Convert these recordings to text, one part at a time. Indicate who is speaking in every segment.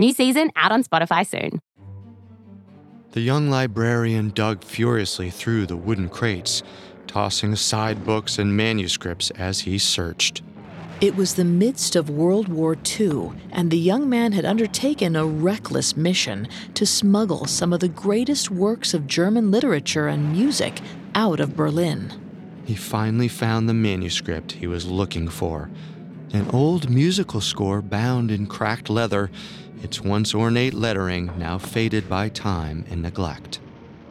Speaker 1: New season out on Spotify soon.
Speaker 2: The young librarian dug furiously through the wooden crates, tossing aside books and manuscripts as he searched.
Speaker 3: It was the midst of World War II, and the young man had undertaken a reckless mission to smuggle some of the greatest works of German literature and music out of Berlin.
Speaker 2: He finally found the manuscript he was looking for an old musical score bound in cracked leather, its once ornate lettering now faded by time and neglect.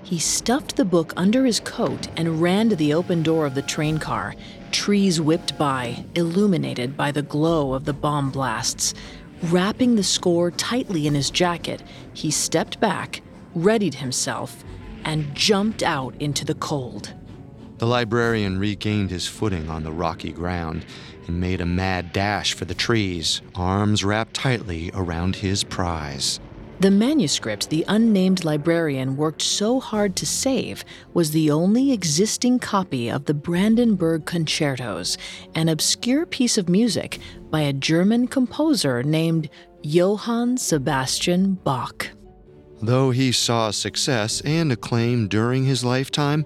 Speaker 3: He stuffed the book under his coat and ran to the open door of the train car. Trees whipped by, illuminated by the glow of the bomb blasts. Wrapping the score tightly in his jacket, he stepped back, readied himself, and jumped out into the cold.
Speaker 2: The librarian regained his footing on the rocky ground and made a mad dash for the trees, arms wrapped tightly around his prize.
Speaker 3: The manuscript the unnamed librarian worked so hard to save was the only existing copy of the Brandenburg Concertos, an obscure piece of music by a German composer named Johann Sebastian Bach.
Speaker 2: Though he saw success and acclaim during his lifetime,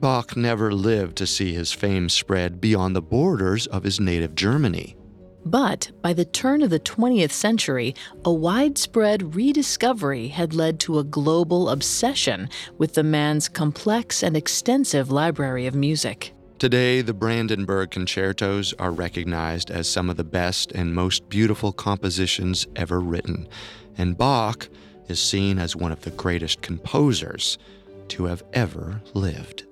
Speaker 2: Bach never lived to see his fame spread beyond the borders of his native Germany.
Speaker 3: But by the turn of the 20th century, a widespread rediscovery had led to a global obsession with the man's complex and extensive library of music.
Speaker 2: Today, the Brandenburg Concertos are recognized as some of the best and most beautiful compositions ever written, and Bach is seen as one of the greatest composers to have ever lived.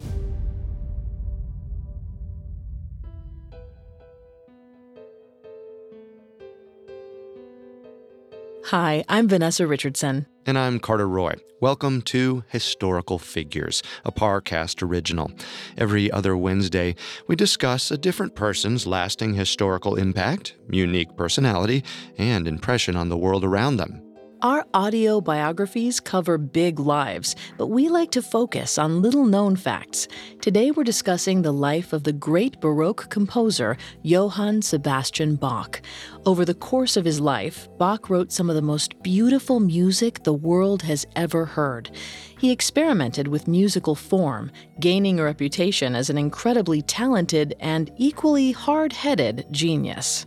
Speaker 3: Hi, I'm Vanessa Richardson.
Speaker 2: And I'm Carter Roy. Welcome to Historical Figures, a Parcast original. Every other Wednesday, we discuss a different person's lasting historical impact, unique personality, and impression on the world around them.
Speaker 3: Our audio biographies cover big lives, but we like to focus on little known facts. Today we're discussing the life of the great Baroque composer Johann Sebastian Bach. Over the course of his life, Bach wrote some of the most beautiful music the world has ever heard. He experimented with musical form, gaining a reputation as an incredibly talented and equally hard headed genius.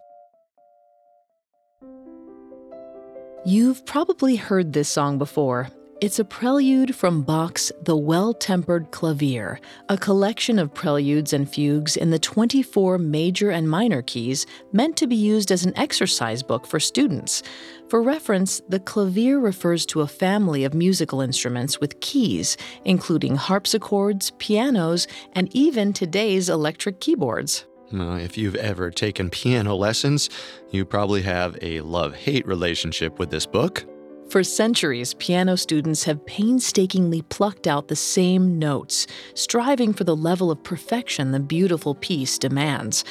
Speaker 3: You've probably heard this song before. It's a prelude from Bach's The Well Tempered Clavier, a collection of preludes and fugues in the 24 major and minor keys meant to be used as an exercise book for students. For reference, the clavier refers to a family of musical instruments with keys, including harpsichords, pianos, and even today's electric keyboards.
Speaker 2: Uh, if you've ever taken piano lessons, you probably have a love hate relationship with this book.
Speaker 3: For centuries, piano students have painstakingly plucked out the same notes, striving for the level of perfection the beautiful piece demands.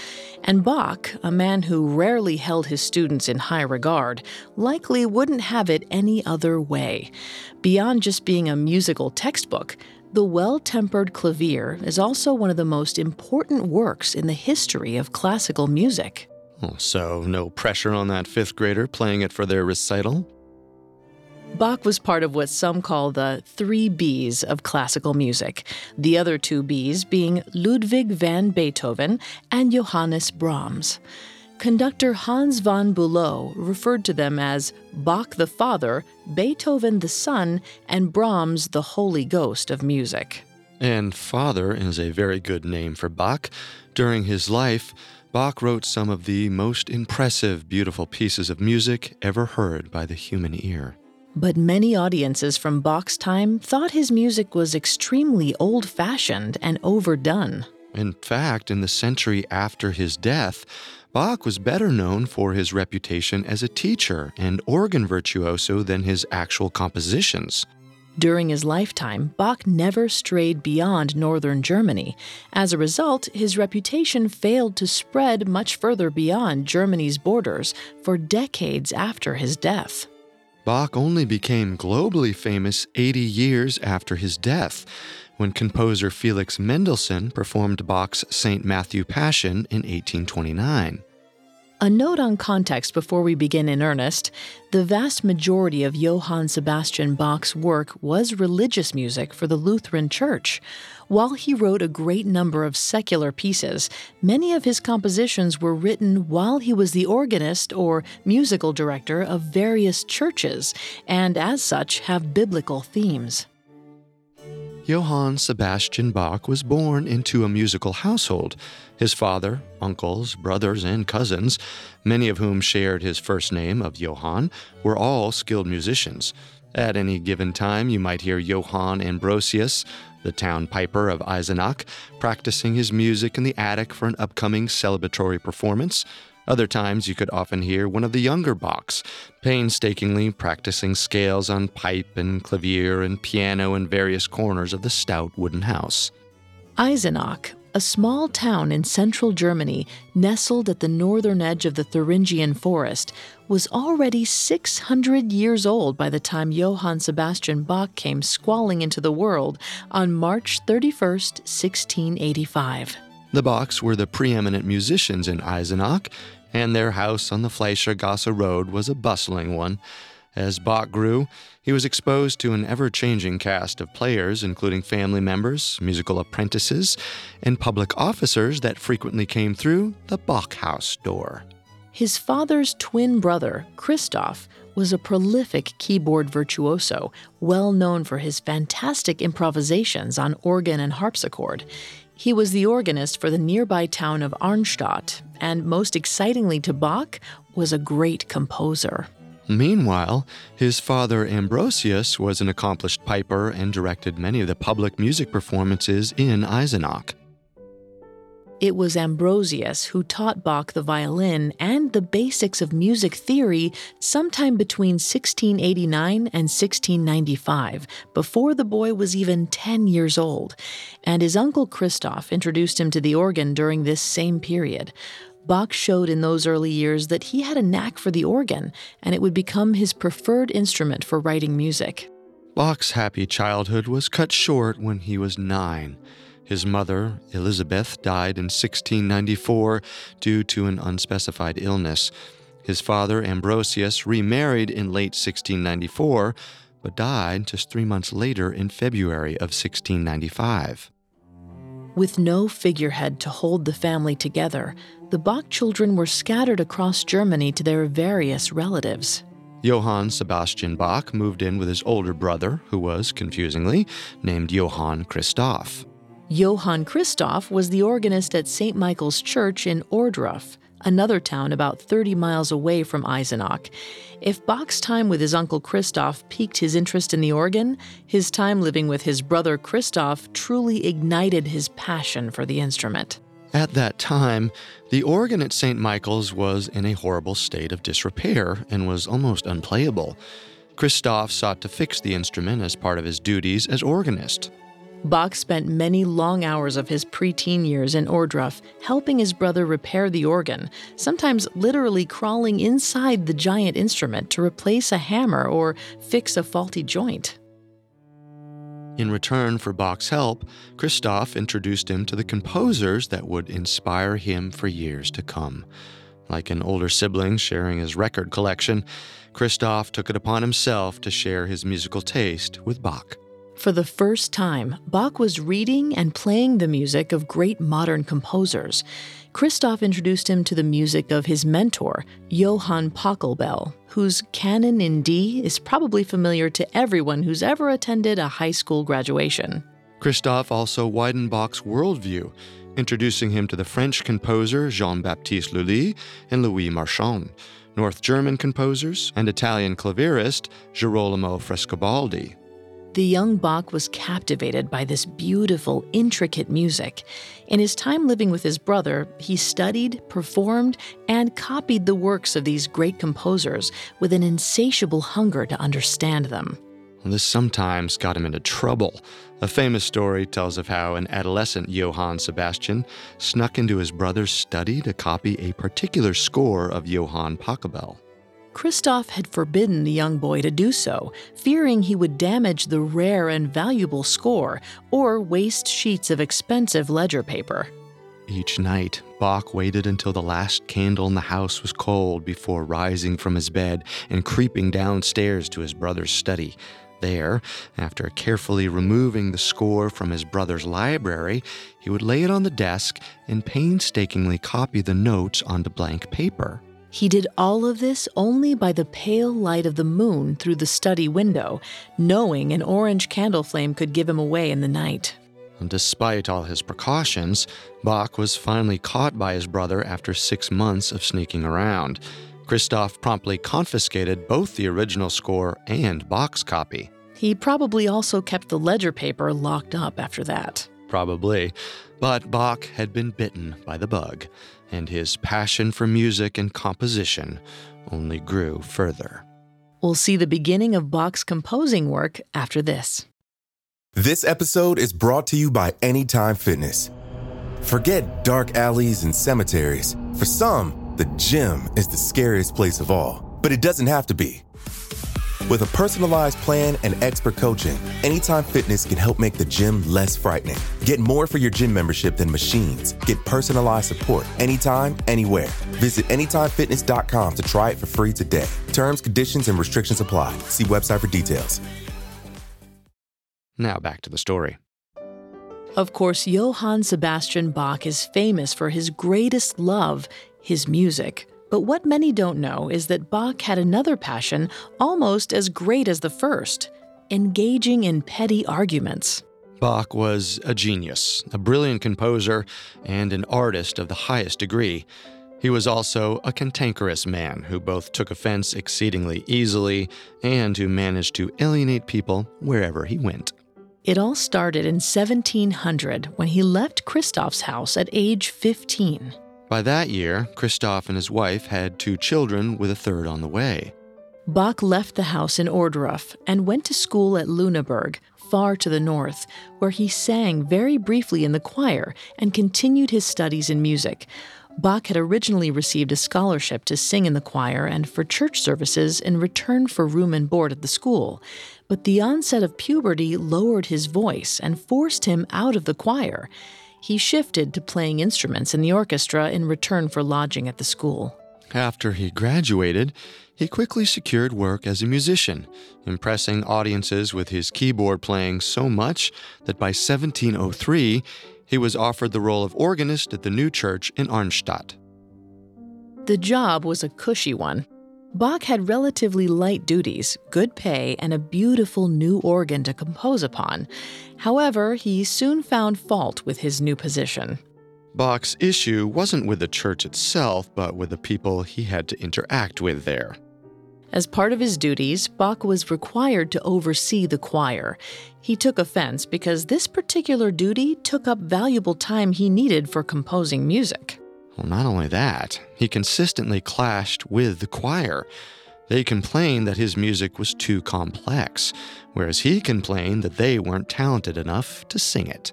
Speaker 3: And Bach, a man who rarely held his students in high regard, likely wouldn't have it any other way. Beyond just being a musical textbook, the Well Tempered Clavier is also one of the most important works in the history of classical music.
Speaker 2: Oh, so, no pressure on that fifth grader playing it for their recital?
Speaker 3: Bach was part of what some call the three Bs of classical music, the other two Bs being Ludwig van Beethoven and Johannes Brahms. Conductor Hans von Bülow referred to them as Bach the Father, Beethoven the Son, and Brahms the Holy Ghost of music.
Speaker 2: And Father is a very good name for Bach. During his life, Bach wrote some of the most impressive, beautiful pieces of music ever heard by the human ear.
Speaker 3: But many audiences from Bach's time thought his music was extremely old fashioned and overdone.
Speaker 2: In fact, in the century after his death, Bach was better known for his reputation as a teacher and organ virtuoso than his actual compositions.
Speaker 3: During his lifetime, Bach never strayed beyond northern Germany. As a result, his reputation failed to spread much further beyond Germany's borders for decades after his death.
Speaker 2: Bach only became globally famous 80 years after his death, when composer Felix Mendelssohn performed Bach's St. Matthew Passion in 1829.
Speaker 3: A note on context before we begin in earnest the vast majority of Johann Sebastian Bach's work was religious music for the Lutheran Church. While he wrote a great number of secular pieces, many of his compositions were written while he was the organist or musical director of various churches, and as such have biblical themes.
Speaker 2: Johann Sebastian Bach was born into a musical household. His father, uncles, brothers, and cousins, many of whom shared his first name of Johann, were all skilled musicians. At any given time, you might hear Johann Ambrosius, the town piper of Eisenach, practicing his music in the attic for an upcoming celebratory performance. Other times, you could often hear one of the younger Bachs, painstakingly practicing scales on pipe and clavier and piano in various corners of the stout wooden house.
Speaker 3: Eisenach, a small town in central Germany nestled at the northern edge of the Thuringian forest, was already 600 years old by the time Johann Sebastian Bach came squalling into the world on March 31, 1685.
Speaker 2: The Bachs were the preeminent musicians in Eisenach, and their house on the Fleischergasse Road was a bustling one. As Bach grew, he was exposed to an ever changing cast of players, including family members, musical apprentices, and public officers that frequently came through the Bach house door.
Speaker 3: His father's twin brother, Christoph, was a prolific keyboard virtuoso, well known for his fantastic improvisations on organ and harpsichord. He was the organist for the nearby town of Arnstadt, and most excitingly to Bach, was a great composer.
Speaker 2: Meanwhile, his father Ambrosius was an accomplished piper and directed many of the public music performances in Eisenach.
Speaker 3: It was Ambrosius who taught Bach the violin and the basics of music theory sometime between 1689 and 1695, before the boy was even 10 years old. And his uncle Christoph introduced him to the organ during this same period. Bach showed in those early years that he had a knack for the organ, and it would become his preferred instrument for writing music.
Speaker 2: Bach's happy childhood was cut short when he was nine. His mother, Elizabeth, died in 1694 due to an unspecified illness. His father, Ambrosius, remarried in late 1694, but died just three months later in February of 1695.
Speaker 3: With no figurehead to hold the family together, the Bach children were scattered across Germany to their various relatives.
Speaker 2: Johann Sebastian Bach moved in with his older brother, who was, confusingly, named Johann Christoph.
Speaker 3: Johann Christoph was the organist at St. Michael's Church in Ohrdruf, another town about 30 miles away from Eisenach. If Bach's time with his uncle Christoph piqued his interest in the organ, his time living with his brother Christoph truly ignited his passion for the instrument.
Speaker 2: At that time, the organ at St. Michael's was in a horrible state of disrepair and was almost unplayable. Christoph sought to fix the instrument as part of his duties as organist.
Speaker 3: Bach spent many long hours of his preteen years in Ohrdruf helping his brother repair the organ, sometimes literally crawling inside the giant instrument to replace a hammer or fix a faulty joint.
Speaker 2: In return for Bach's help, Christoph introduced him to the composers that would inspire him for years to come. Like an older sibling sharing his record collection, Christoph took it upon himself to share his musical taste with Bach.
Speaker 3: For the first time, Bach was reading and playing the music of great modern composers. Christoph introduced him to the music of his mentor, Johann Pachelbel, whose canon in D is probably familiar to everyone who's ever attended a high school graduation.
Speaker 2: Christoph also widened Bach's worldview, introducing him to the French composer Jean Baptiste Lully and Louis Marchand, North German composers, and Italian claviérist Girolamo Frescobaldi.
Speaker 3: The young Bach was captivated by this beautiful, intricate music. In his time living with his brother, he studied, performed, and copied the works of these great composers with an insatiable hunger to understand them.
Speaker 2: This sometimes got him into trouble. A famous story tells of how an adolescent Johann Sebastian snuck into his brother's study to copy a particular score of Johann Pachelbel.
Speaker 3: Christoph had forbidden the young boy to do so, fearing he would damage the rare and valuable score or waste sheets of expensive ledger paper.
Speaker 2: Each night, Bach waited until the last candle in the house was cold before rising from his bed and creeping downstairs to his brother's study. There, after carefully removing the score from his brother's library, he would lay it on the desk and painstakingly copy the notes onto blank paper.
Speaker 3: He did all of this only by the pale light of the moon through the study window, knowing an orange candle flame could give him away in the night.
Speaker 2: Despite all his precautions, Bach was finally caught by his brother after six months of sneaking around. Christoph promptly confiscated both the original score and Bach's copy.
Speaker 3: He probably also kept the ledger paper locked up after that.
Speaker 2: Probably. But Bach had been bitten by the bug and his passion for music and composition only grew further.
Speaker 3: We'll see the beginning of Bach's composing work after this.
Speaker 4: This episode is brought to you by Anytime Fitness. Forget dark alleys and cemeteries. For some, the gym is the scariest place of all, but it doesn't have to be. With a personalized plan and expert coaching, Anytime Fitness can help make the gym less frightening. Get more for your gym membership than machines. Get personalized support anytime, anywhere. Visit AnytimeFitness.com to try it for free today. Terms, conditions, and restrictions apply. See website for details.
Speaker 2: Now back to the story.
Speaker 3: Of course, Johann Sebastian Bach is famous for his greatest love, his music. But what many don't know is that Bach had another passion almost as great as the first engaging in petty arguments.
Speaker 2: Bach was a genius, a brilliant composer, and an artist of the highest degree. He was also a cantankerous man who both took offense exceedingly easily and who managed to alienate people wherever he went.
Speaker 3: It all started in 1700 when he left Christoph's house at age 15.
Speaker 2: By that year, Christoph and his wife had two children with a third on the way.
Speaker 3: Bach left the house in Ohrdruf and went to school at Lüneburg, far to the north, where he sang very briefly in the choir and continued his studies in music. Bach had originally received a scholarship to sing in the choir and for church services in return for room and board at the school. But the onset of puberty lowered his voice and forced him out of the choir he shifted to playing instruments in the orchestra in return for lodging at the school.
Speaker 2: After he graduated, he quickly secured work as a musician, impressing audiences with his keyboard playing so much that by 1703 he was offered the role of organist at the new church in Arnstadt.
Speaker 3: The job was a cushy one. Bach had relatively light duties, good pay, and a beautiful new organ to compose upon. However, he soon found fault with his new position.
Speaker 2: Bach's issue wasn't with the church itself, but with the people he had to interact with there.
Speaker 3: As part of his duties, Bach was required to oversee the choir. He took offense because this particular duty took up valuable time he needed for composing music.
Speaker 2: Well, not only that, he consistently clashed with the choir. They complained that his music was too complex, whereas he complained that they weren't talented enough to sing it.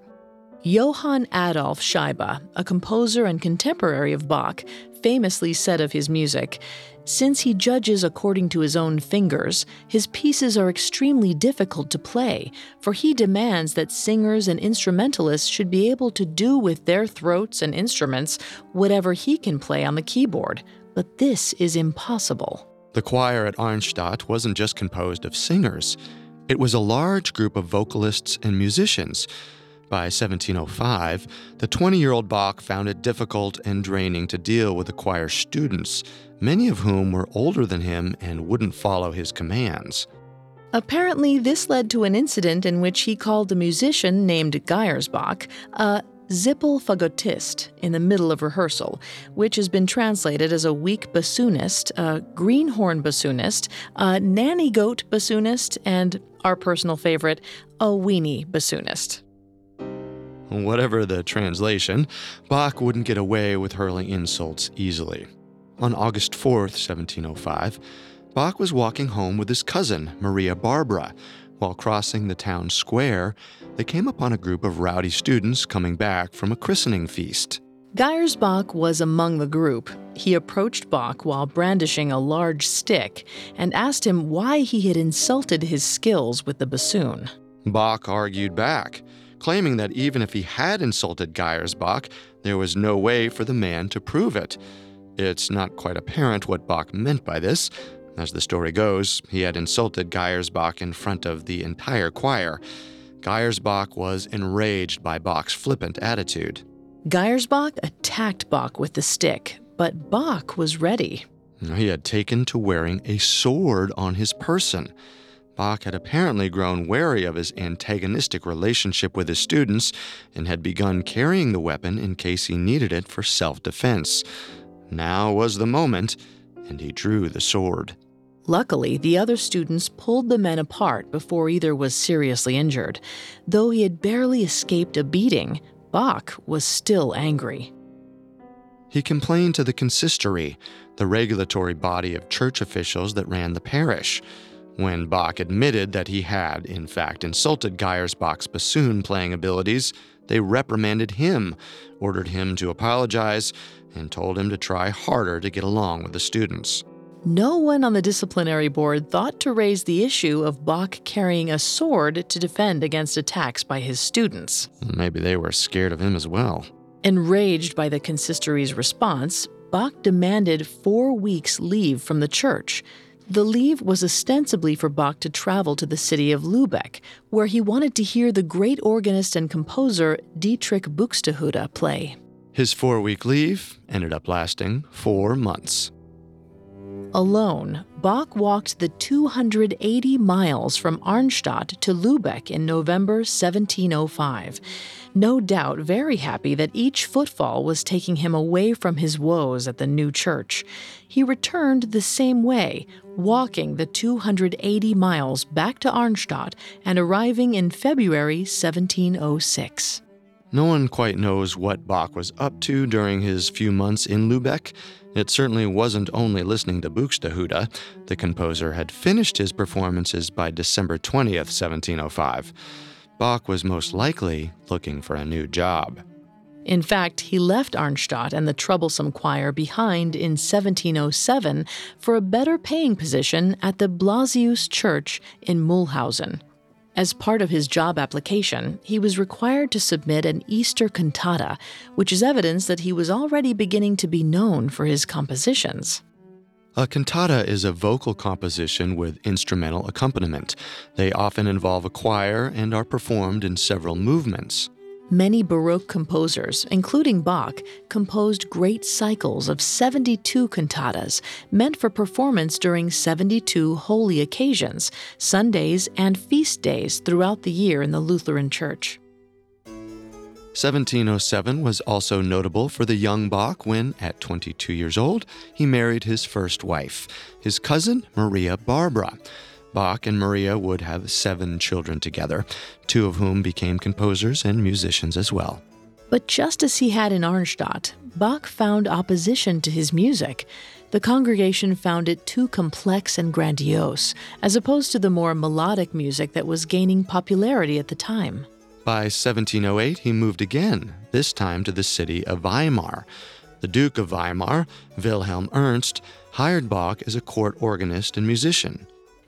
Speaker 3: Johann Adolf Scheibe, a composer and contemporary of Bach, famously said of his music Since he judges according to his own fingers, his pieces are extremely difficult to play, for he demands that singers and instrumentalists should be able to do with their throats and instruments whatever he can play on the keyboard. But this is impossible.
Speaker 2: The choir at Arnstadt wasn't just composed of singers, it was a large group of vocalists and musicians by 1705, the 20 year old Bach found it difficult and draining to deal with the choir students, many of whom were older than him and wouldn't follow his commands.
Speaker 3: Apparently, this led to an incident in which he called a musician named Geyersbach a Zippelfagottist in the middle of rehearsal, which has been translated as a weak bassoonist, a greenhorn bassoonist, a nanny goat bassoonist, and our personal favorite, a weenie bassoonist.
Speaker 2: Whatever the translation, Bach wouldn't get away with hurling insults easily. On August 4th, 1705, Bach was walking home with his cousin, Maria Barbara. While crossing the town square, they came upon a group of rowdy students coming back from a christening feast.
Speaker 3: Geyersbach was among the group. He approached Bach while brandishing a large stick and asked him why he had insulted his skills with the bassoon.
Speaker 2: Bach argued back claiming that even if he had insulted Geyersbach, there was no way for the man to prove it. It's not quite apparent what Bach meant by this. As the story goes, he had insulted Geyersbach in front of the entire choir. Geyersbach was enraged by Bach's flippant attitude.
Speaker 3: Geyersbach attacked Bach with the stick, but Bach was ready.
Speaker 2: He had taken to wearing a sword on his person. Bach had apparently grown wary of his antagonistic relationship with his students and had begun carrying the weapon in case he needed it for self defense. Now was the moment, and he drew the sword.
Speaker 3: Luckily, the other students pulled the men apart before either was seriously injured. Though he had barely escaped a beating, Bach was still angry.
Speaker 2: He complained to the consistory, the regulatory body of church officials that ran the parish. When Bach admitted that he had, in fact, insulted Geyersbach's bassoon playing abilities, they reprimanded him, ordered him to apologize, and told him to try harder to get along with the students.
Speaker 3: No one on the disciplinary board thought to raise the issue of Bach carrying a sword to defend against attacks by his students.
Speaker 2: Maybe they were scared of him as well.
Speaker 3: Enraged by the consistory's response, Bach demanded four weeks' leave from the church. The leave was ostensibly for Bach to travel to the city of Lubeck, where he wanted to hear the great organist and composer Dietrich Buxtehude play.
Speaker 2: His four week leave ended up lasting four months.
Speaker 3: Alone, Bach walked the 280 miles from Arnstadt to Lubeck in November 1705 no doubt very happy that each footfall was taking him away from his woes at the new church. He returned the same way, walking the 280 miles back to Arnstadt and arriving in February 1706.
Speaker 2: No one quite knows what Bach was up to during his few months in Lubeck. It certainly wasn't only listening to Buxtehude. The composer had finished his performances by December 20th, 1705. Bach was most likely looking for a new job.
Speaker 3: In fact, he left Arnstadt and the troublesome choir behind in 1707 for a better paying position at the Blasius Church in Mulhausen. As part of his job application, he was required to submit an Easter cantata, which is evidence that he was already beginning to be known for his compositions.
Speaker 2: A cantata is a vocal composition with instrumental accompaniment. They often involve a choir and are performed in several movements.
Speaker 3: Many Baroque composers, including Bach, composed great cycles of 72 cantatas meant for performance during 72 holy occasions, Sundays, and feast days throughout the year in the Lutheran Church.
Speaker 2: 1707 was also notable for the young Bach when, at 22 years old, he married his first wife, his cousin Maria Barbara. Bach and Maria would have seven children together, two of whom became composers and musicians as well.
Speaker 3: But just as he had in Arnstadt, Bach found opposition to his music. The congregation found it too complex and grandiose, as opposed to the more melodic music that was gaining popularity at the time.
Speaker 2: By 1708, he moved again, this time to the city of Weimar. The Duke of Weimar, Wilhelm Ernst, hired Bach as a court organist and musician.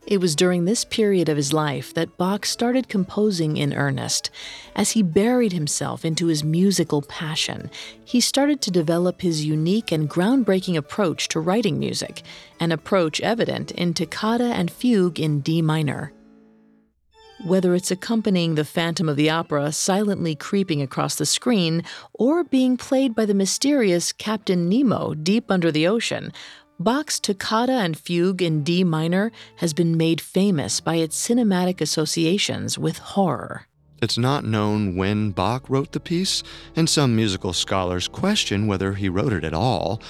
Speaker 3: It was during this period of his life that Bach started composing in earnest. As he buried himself into his musical passion, he started to develop his unique and groundbreaking approach to writing music, an approach evident in Toccata and Fugue in D minor. Whether it's accompanying the Phantom of the Opera silently creeping across the screen or being played by the mysterious Captain Nemo deep under the ocean, Bach's Toccata and Fugue in D minor has been made famous by its cinematic associations with horror.
Speaker 2: It's not known when Bach wrote the piece, and some musical scholars question whether he wrote it at all.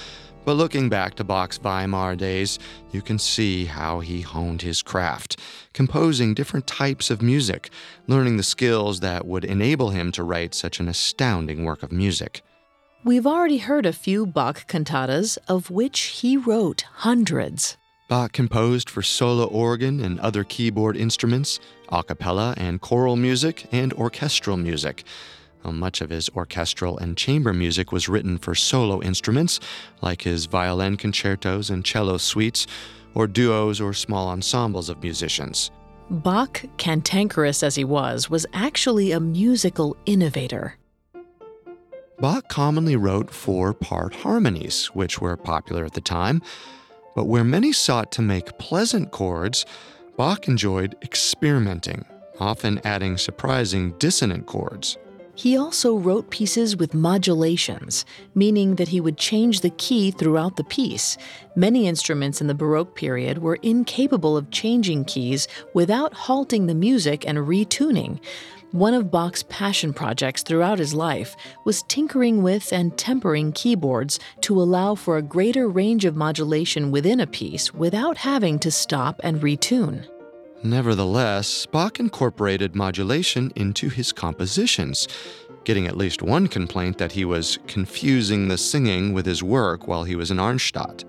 Speaker 2: But looking back to Bach's Weimar days, you can see how he honed his craft, composing different types of music, learning the skills that would enable him to write such an astounding work of music.
Speaker 3: We've already heard a few Bach cantatas, of which he wrote hundreds.
Speaker 2: Bach composed for solo organ and other keyboard instruments, a cappella and choral music, and orchestral music. Much of his orchestral and chamber music was written for solo instruments, like his violin concertos and cello suites, or duos or small ensembles of musicians.
Speaker 3: Bach, cantankerous as he was, was actually a musical innovator.
Speaker 2: Bach commonly wrote four part harmonies, which were popular at the time, but where many sought to make pleasant chords, Bach enjoyed experimenting, often adding surprising dissonant chords.
Speaker 3: He also wrote pieces with modulations, meaning that he would change the key throughout the piece. Many instruments in the Baroque period were incapable of changing keys without halting the music and retuning. One of Bach's passion projects throughout his life was tinkering with and tempering keyboards to allow for a greater range of modulation within a piece without having to stop and retune.
Speaker 2: Nevertheless, Bach incorporated modulation into his compositions, getting at least one complaint that he was confusing the singing with his work while he was in Arnstadt.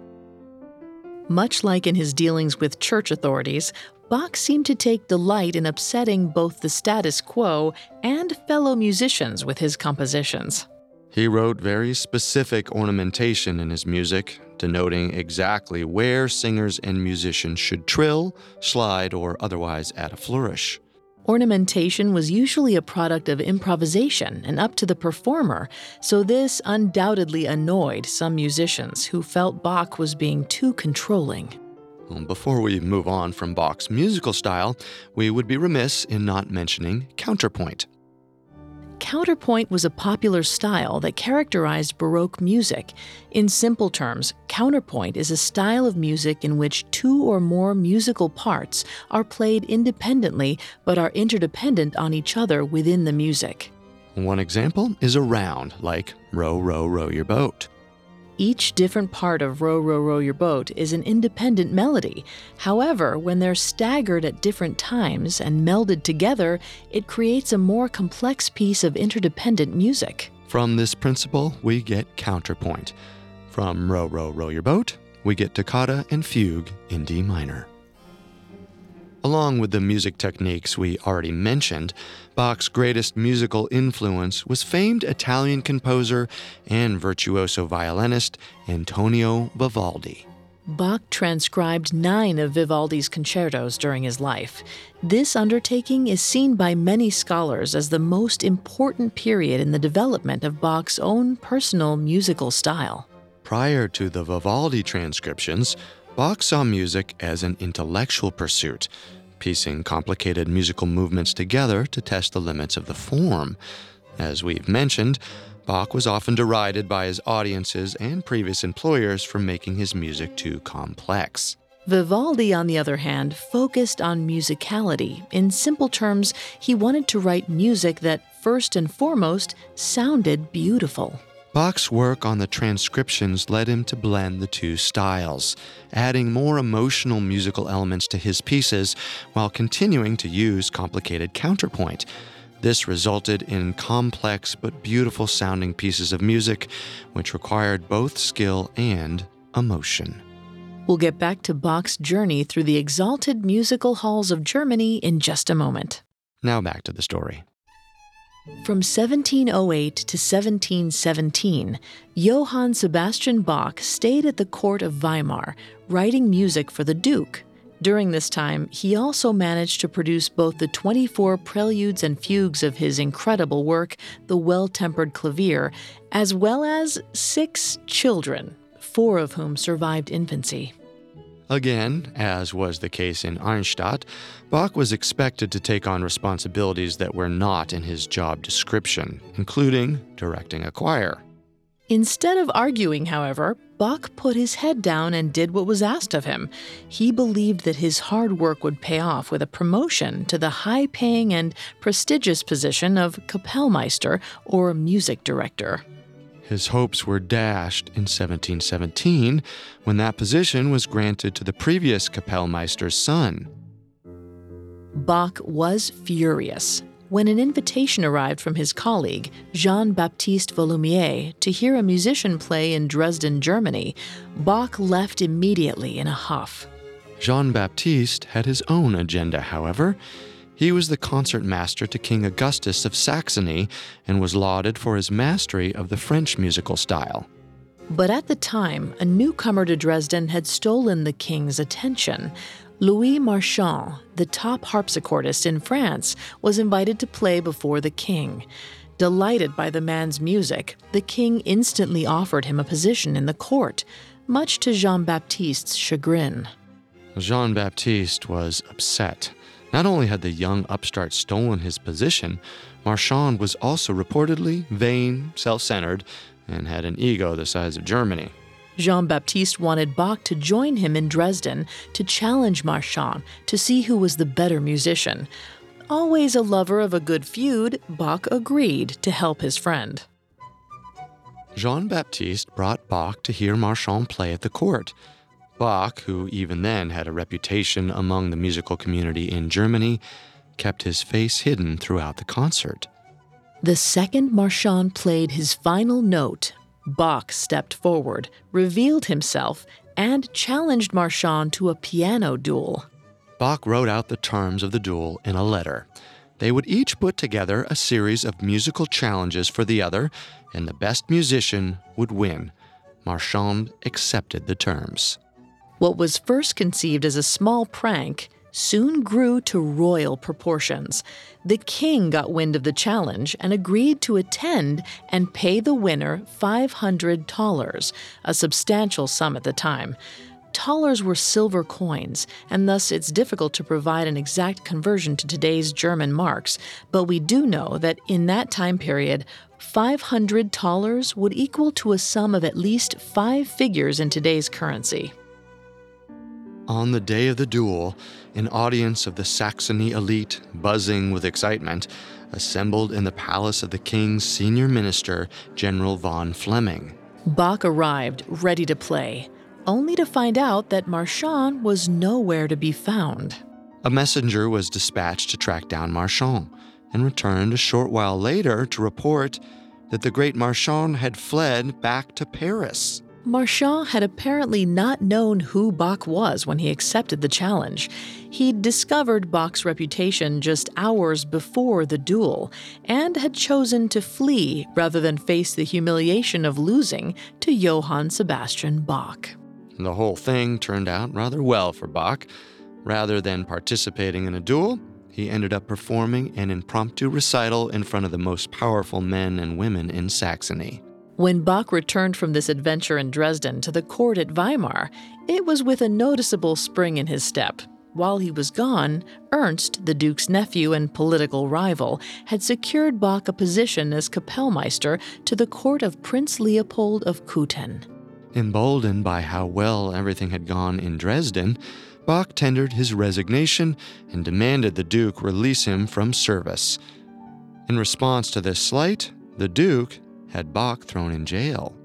Speaker 3: Much like in his dealings with church authorities, Bach seemed to take delight in upsetting both the status quo and fellow musicians with his compositions.
Speaker 2: He wrote very specific ornamentation in his music, denoting exactly where singers and musicians should trill, slide, or otherwise add a flourish.
Speaker 3: Ornamentation was usually a product of improvisation and up to the performer, so this undoubtedly annoyed some musicians who felt Bach was being too controlling.
Speaker 2: Before we move on from Bach's musical style, we would be remiss in not mentioning counterpoint.
Speaker 3: Counterpoint was a popular style that characterized Baroque music. In simple terms, counterpoint is a style of music in which two or more musical parts are played independently but are interdependent on each other within the music.
Speaker 2: One example is a round, like row, row, row your boat.
Speaker 3: Each different part of Row, Row, Row Your Boat is an independent melody. However, when they're staggered at different times and melded together, it creates a more complex piece of interdependent music.
Speaker 2: From this principle, we get counterpoint. From Row, Row, Row Your Boat, we get toccata and fugue in D minor. Along with the music techniques we already mentioned, Bach's greatest musical influence was famed Italian composer and virtuoso violinist Antonio Vivaldi.
Speaker 3: Bach transcribed nine of Vivaldi's concertos during his life. This undertaking is seen by many scholars as the most important period in the development of Bach's own personal musical style.
Speaker 2: Prior to the Vivaldi transcriptions, Bach saw music as an intellectual pursuit, piecing complicated musical movements together to test the limits of the form. As we've mentioned, Bach was often derided by his audiences and previous employers for making his music too complex.
Speaker 3: Vivaldi, on the other hand, focused on musicality. In simple terms, he wanted to write music that, first and foremost, sounded beautiful.
Speaker 2: Bach's work on the transcriptions led him to blend the two styles, adding more emotional musical elements to his pieces while continuing to use complicated counterpoint. This resulted in complex but beautiful sounding pieces of music, which required both skill and emotion.
Speaker 3: We'll get back to Bach's journey through the exalted musical halls of Germany in just a moment.
Speaker 2: Now back to the story.
Speaker 3: From 1708 to 1717, Johann Sebastian Bach stayed at the court of Weimar, writing music for the Duke. During this time, he also managed to produce both the 24 preludes and fugues of his incredible work, The Well Tempered Clavier, as well as six children, four of whom survived infancy.
Speaker 2: Again, as was the case in Arnstadt, Bach was expected to take on responsibilities that were not in his job description, including directing a choir.
Speaker 3: Instead of arguing, however, Bach put his head down and did what was asked of him. He believed that his hard work would pay off with a promotion to the high paying and prestigious position of Kapellmeister or music director.
Speaker 2: His hopes were dashed in 1717 when that position was granted to the previous Kapellmeister's son.
Speaker 3: Bach was furious when an invitation arrived from his colleague, Jean Baptiste Volumier, to hear a musician play in Dresden, Germany, Bach left immediately in a huff.
Speaker 2: Jean Baptiste had his own agenda, however. He was the concertmaster to King Augustus of Saxony and was lauded for his mastery of the French musical style.
Speaker 3: But at the time, a newcomer to Dresden had stolen the king's attention. Louis Marchand, the top harpsichordist in France, was invited to play before the king. Delighted by the man's music, the king instantly offered him a position in the court, much to Jean Baptiste's chagrin.
Speaker 2: Jean Baptiste was upset. Not only had the young upstart stolen his position, Marchand was also reportedly vain, self centered, and had an ego the size of Germany.
Speaker 3: Jean Baptiste wanted Bach to join him in Dresden to challenge Marchand to see who was the better musician. Always a lover of a good feud, Bach agreed to help his friend.
Speaker 2: Jean Baptiste brought Bach to hear Marchand play at the court. Bach, who even then had a reputation among the musical community in Germany, kept his face hidden throughout the concert.
Speaker 3: The second Marchand played his final note, Bach stepped forward, revealed himself, and challenged Marchand to a piano duel.
Speaker 2: Bach wrote out the terms of the duel in a letter. They would each put together a series of musical challenges for the other, and the best musician would win. Marchand accepted the terms.
Speaker 3: What was first conceived as a small prank soon grew to royal proportions. The king got wind of the challenge and agreed to attend and pay the winner 500 thalers, a substantial sum at the time. Thalers were silver coins, and thus it's difficult to provide an exact conversion to today's German marks, but we do know that in that time period, 500 thalers would equal to a sum of at least five figures in today's currency.
Speaker 2: On the day of the duel, an audience of the Saxony elite, buzzing with excitement, assembled in the palace of the king's senior minister, General von Flemming.
Speaker 3: Bach arrived, ready to play, only to find out that Marchand was nowhere to be found.
Speaker 2: A messenger was dispatched to track down Marchand and returned a short while later to report that the great Marchand had fled back to Paris.
Speaker 3: Marchand had apparently not known who Bach was when he accepted the challenge. He'd discovered Bach's reputation just hours before the duel and had chosen to flee rather than face the humiliation of losing to Johann Sebastian Bach.
Speaker 2: The whole thing turned out rather well for Bach. Rather than participating in a duel, he ended up performing an impromptu recital in front of the most powerful men and women in Saxony.
Speaker 3: When Bach returned from this adventure in Dresden to the court at Weimar, it was with a noticeable spring in his step. While he was gone, Ernst, the Duke's nephew and political rival, had secured Bach a position as Kapellmeister to the court of Prince Leopold of Kothen.
Speaker 2: Emboldened by how well everything had gone in Dresden, Bach tendered his resignation and demanded the Duke release him from service. In response to this slight, the Duke had Bach thrown in jail.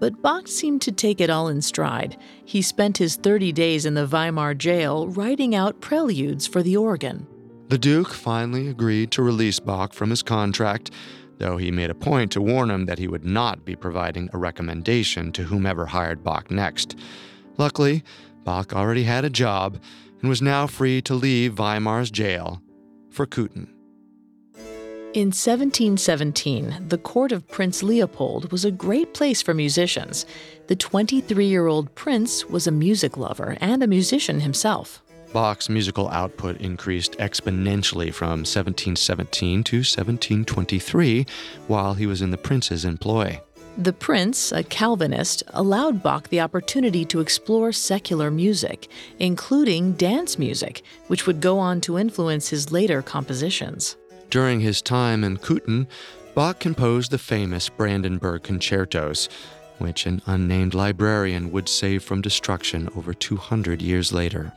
Speaker 3: But Bach seemed to take it all in stride. He spent his 30 days in the Weimar jail writing out preludes for the organ.
Speaker 2: The Duke finally agreed to release Bach from his contract, though he made a point to warn him that he would not be providing a recommendation to whomever hired Bach next. Luckily, Bach already had a job and was now free to leave Weimar's jail for Köthen.
Speaker 3: In 1717, the court of Prince Leopold was a great place for musicians. The 23 year old prince was a music lover and a musician himself.
Speaker 2: Bach's musical output increased exponentially from 1717 to 1723 while he was in the prince's employ.
Speaker 3: The prince, a Calvinist, allowed Bach the opportunity to explore secular music, including dance music, which would go on to influence his later compositions.
Speaker 2: During his time in Köthen, Bach composed the famous Brandenburg concertos, which an unnamed librarian would save from destruction over 200 years later.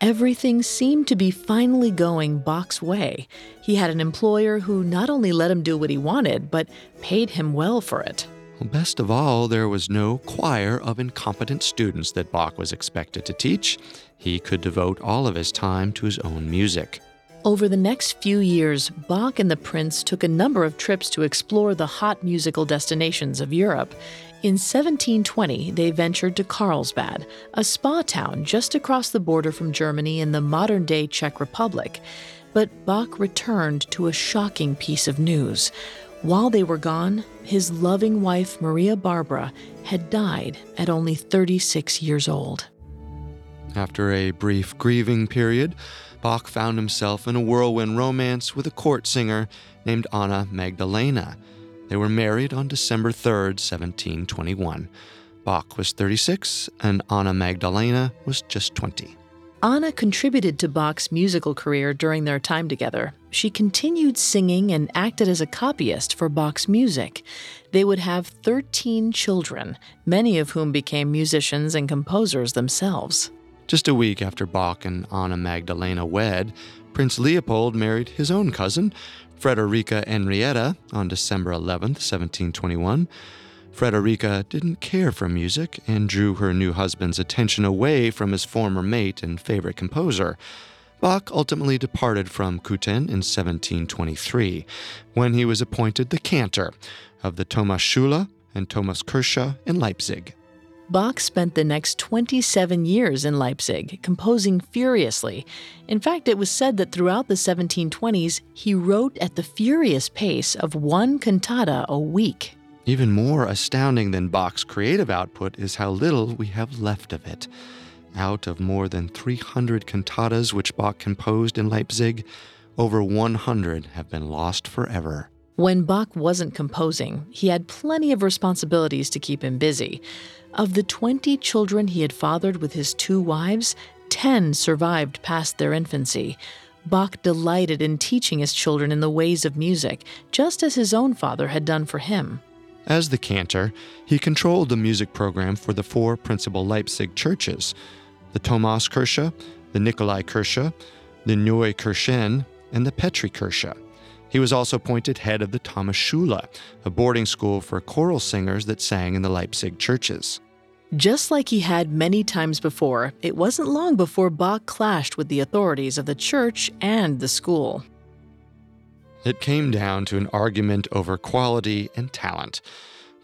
Speaker 3: Everything seemed to be finally going Bach's way. He had an employer who not only let him do what he wanted, but paid him well for it.
Speaker 2: Well, best of all, there was no choir of incompetent students that Bach was expected to teach. He could devote all of his time to his own music.
Speaker 3: Over the next few years, Bach and the Prince took a number of trips to explore the hot musical destinations of Europe. In 1720, they ventured to Carlsbad, a spa town just across the border from Germany in the modern day Czech Republic. But Bach returned to a shocking piece of news. While they were gone, his loving wife, Maria Barbara, had died at only 36 years old.
Speaker 2: After a brief grieving period, Bach found himself in a whirlwind romance with a court singer named Anna Magdalena. They were married on December 3, 1721. Bach was 36 and Anna Magdalena was just 20.
Speaker 3: Anna contributed to Bach's musical career during their time together. She continued singing and acted as a copyist for Bach's music. They would have 13 children, many of whom became musicians and composers themselves.
Speaker 2: Just a week after Bach and Anna Magdalena wed, Prince Leopold married his own cousin, Frederica Henrietta, on December 11, 1721. Frederica didn't care for music and drew her new husband's attention away from his former mate and favorite composer. Bach ultimately departed from Köthen in 1723, when he was appointed the cantor of the Thomas Thomasschule and Thomas Thomaskirche in Leipzig.
Speaker 3: Bach spent the next 27 years in Leipzig, composing furiously. In fact, it was said that throughout the 1720s, he wrote at the furious pace of one cantata a week.
Speaker 2: Even more astounding than Bach's creative output is how little we have left of it. Out of more than 300 cantatas which Bach composed in Leipzig, over 100 have been lost forever.
Speaker 3: When Bach wasn't composing, he had plenty of responsibilities to keep him busy. Of the 20 children he had fathered with his two wives, 10 survived past their infancy. Bach delighted in teaching his children in the ways of music, just as his own father had done for him.
Speaker 2: As the cantor, he controlled the music program for the four principal Leipzig churches the Thomaskirche, the Nikolaikirche, the Neue Kirchen, and the Petrikirche. He was also appointed head of the Thomasschule, a boarding school for choral singers that sang in the Leipzig churches.
Speaker 3: Just like he had many times before, it wasn't long before Bach clashed with the authorities of the church and the school.
Speaker 2: It came down to an argument over quality and talent.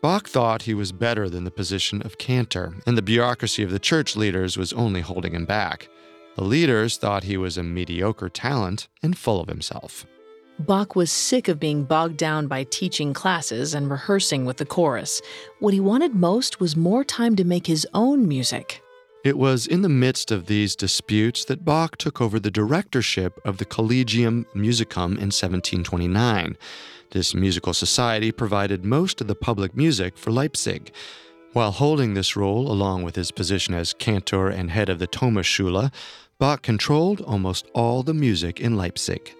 Speaker 2: Bach thought he was better than the position of cantor, and the bureaucracy of the church leaders was only holding him back. The leaders thought he was a mediocre talent and full of himself.
Speaker 3: Bach was sick of being bogged down by teaching classes and rehearsing with the chorus. What he wanted most was more time to make his own music.
Speaker 2: It was in the midst of these disputes that Bach took over the directorship of the Collegium Musicum in 1729. This musical society provided most of the public music for Leipzig. While holding this role, along with his position as cantor and head of the Thomasschule, Bach controlled almost all the music in Leipzig.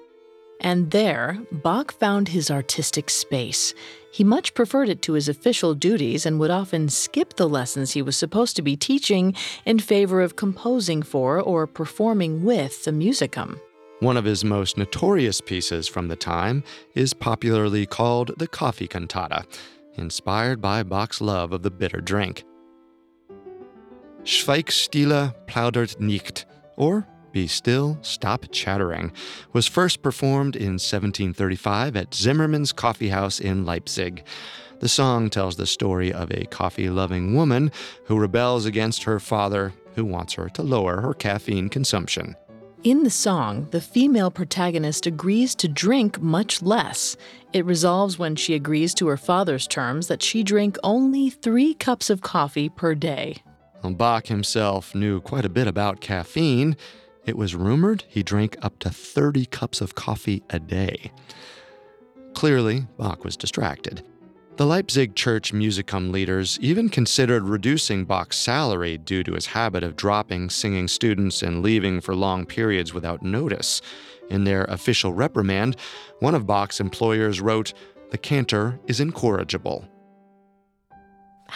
Speaker 3: And there, Bach found his artistic space. He much preferred it to his official duties and would often skip the lessons he was supposed to be teaching in favor of composing for or performing with the musicum.
Speaker 2: One of his most notorious pieces from the time is popularly called the Coffee Cantata, inspired by Bach's love of the bitter drink. Schweigstille plaudert nicht, or Be Still, Stop Chattering, was first performed in 1735 at Zimmermann's Coffee House in Leipzig. The song tells the story of a coffee loving woman who rebels against her father, who wants her to lower her caffeine consumption.
Speaker 3: In the song, the female protagonist agrees to drink much less. It resolves when she agrees to her father's terms that she drink only three cups of coffee per day.
Speaker 2: Bach himself knew quite a bit about caffeine. It was rumored he drank up to 30 cups of coffee a day. Clearly, Bach was distracted. The Leipzig church musicum leaders even considered reducing Bach's salary due to his habit of dropping singing students and leaving for long periods without notice. In their official reprimand, one of Bach's employers wrote, The cantor is incorrigible.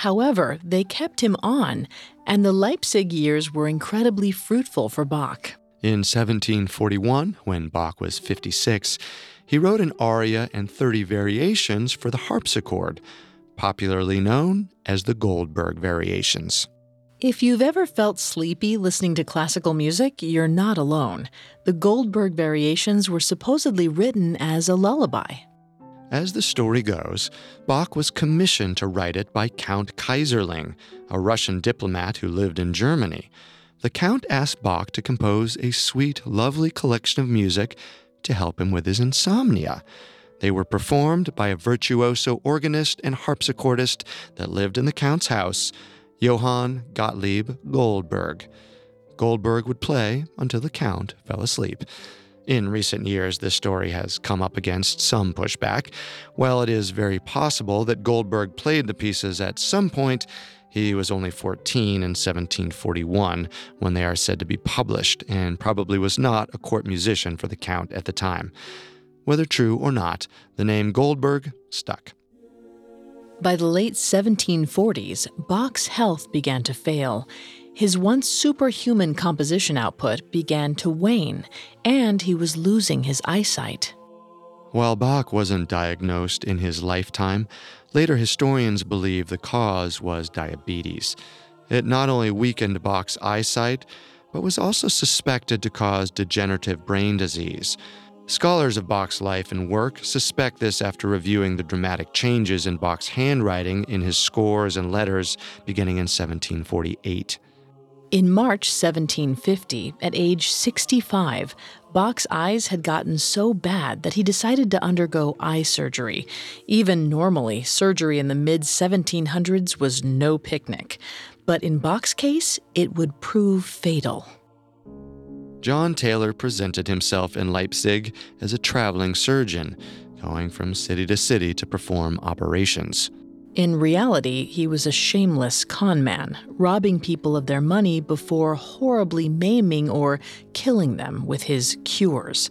Speaker 3: However, they kept him on, and the Leipzig years were incredibly fruitful for Bach.
Speaker 2: In 1741, when Bach was 56, he wrote an aria and 30 variations for the harpsichord, popularly known as the Goldberg Variations.
Speaker 3: If you've ever felt sleepy listening to classical music, you're not alone. The Goldberg Variations were supposedly written as a lullaby.
Speaker 2: As the story goes, Bach was commissioned to write it by Count Keyserlingk, a Russian diplomat who lived in Germany. The Count asked Bach to compose a sweet, lovely collection of music to help him with his insomnia. They were performed by a virtuoso organist and harpsichordist that lived in the Count's house, Johann Gottlieb Goldberg. Goldberg would play until the Count fell asleep. In recent years, this story has come up against some pushback. While it is very possible that Goldberg played the pieces at some point, he was only 14 in 1741 when they are said to be published, and probably was not a court musician for the Count at the time. Whether true or not, the name Goldberg stuck.
Speaker 3: By the late 1740s, Bach's health began to fail. His once superhuman composition output began to wane, and he was losing his eyesight.
Speaker 2: While Bach wasn't diagnosed in his lifetime, later historians believe the cause was diabetes. It not only weakened Bach's eyesight, but was also suspected to cause degenerative brain disease. Scholars of Bach's life and work suspect this after reviewing the dramatic changes in Bach's handwriting in his scores and letters beginning in 1748.
Speaker 3: In March 1750, at age 65, Bach's eyes had gotten so bad that he decided to undergo eye surgery. Even normally, surgery in the mid 1700s was no picnic. But in Bach's case, it would prove fatal.
Speaker 2: John Taylor presented himself in Leipzig as a traveling surgeon, going from city to city to perform operations.
Speaker 3: In reality, he was a shameless con man, robbing people of their money before horribly maiming or killing them with his cures.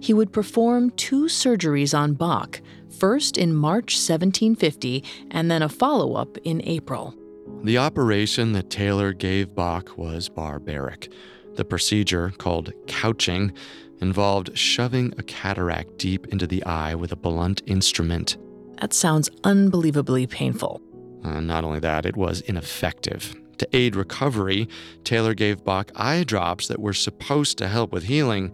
Speaker 3: He would perform two surgeries on Bach, first in March 1750 and then a follow up in April.
Speaker 2: The operation that Taylor gave Bach was barbaric. The procedure, called couching, involved shoving a cataract deep into the eye with a blunt instrument.
Speaker 3: That sounds unbelievably painful.
Speaker 2: Uh, not only that, it was ineffective. To aid recovery, Taylor gave Bach eye drops that were supposed to help with healing.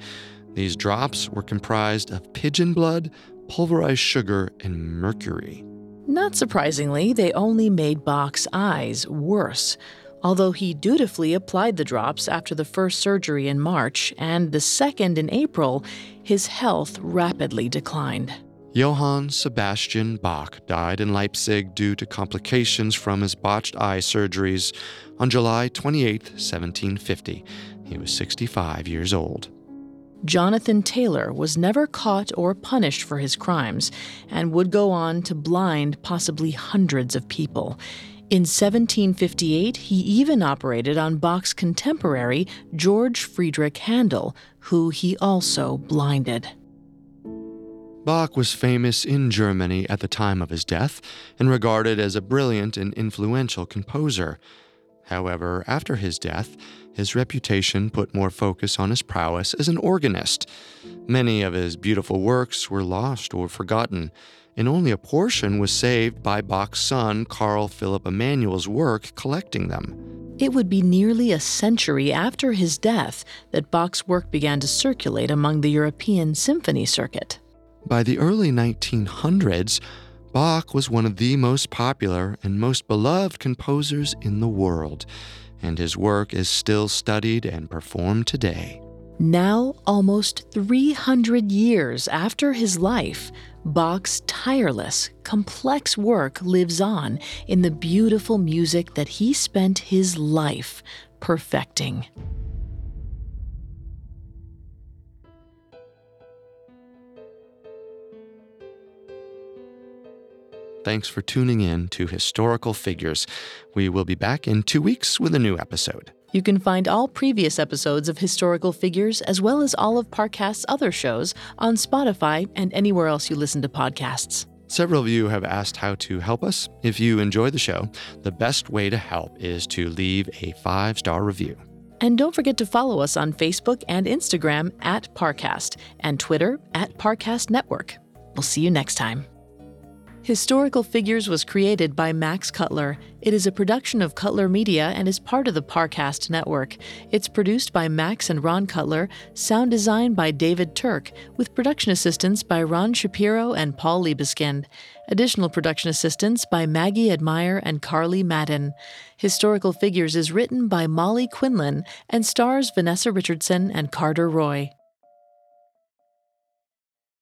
Speaker 2: These drops were comprised of pigeon blood, pulverized sugar, and mercury.
Speaker 3: Not surprisingly, they only made Bach's eyes worse. Although he dutifully applied the drops after the first surgery in March and the second in April, his health rapidly declined.
Speaker 2: Johann Sebastian Bach died in Leipzig due to complications from his botched eye surgeries on July 28, 1750. He was 65 years old.
Speaker 3: Jonathan Taylor was never caught or punished for his crimes and would go on to blind possibly hundreds of people. In 1758, he even operated on Bach's contemporary, George Friedrich Handel, who he also blinded.
Speaker 2: Bach was famous in Germany at the time of his death and regarded as a brilliant and influential composer. However, after his death, his reputation put more focus on his prowess as an organist. Many of his beautiful works were lost or forgotten, and only a portion was saved by Bach's son, Carl Philipp Emanuel's work collecting them.
Speaker 3: It would be nearly a century after his death that Bach's work began to circulate among the European symphony circuit.
Speaker 2: By the early 1900s, Bach was one of the most popular and most beloved composers in the world, and his work is still studied and performed today.
Speaker 3: Now, almost 300 years after his life, Bach's tireless, complex work lives on in the beautiful music that he spent his life perfecting.
Speaker 2: Thanks for tuning in to Historical Figures. We will be back in two weeks with a new episode.
Speaker 3: You can find all previous episodes of Historical Figures, as well as all of Parcast's other shows, on Spotify and anywhere else you listen to podcasts.
Speaker 2: Several of you have asked how to help us. If you enjoy the show, the best way to help is to leave a five star review.
Speaker 3: And don't forget to follow us on Facebook and Instagram at Parcast and Twitter at Parcast Network. We'll see you next time. Historical Figures was created by Max Cutler. It is a production of Cutler Media and is part of the Parcast network. It's produced by Max and Ron Cutler, sound design by David Turk, with production assistance by Ron Shapiro and Paul Liebeskind. Additional production assistance by Maggie Admire and Carly Madden. Historical Figures is written by Molly Quinlan and stars Vanessa Richardson and Carter Roy.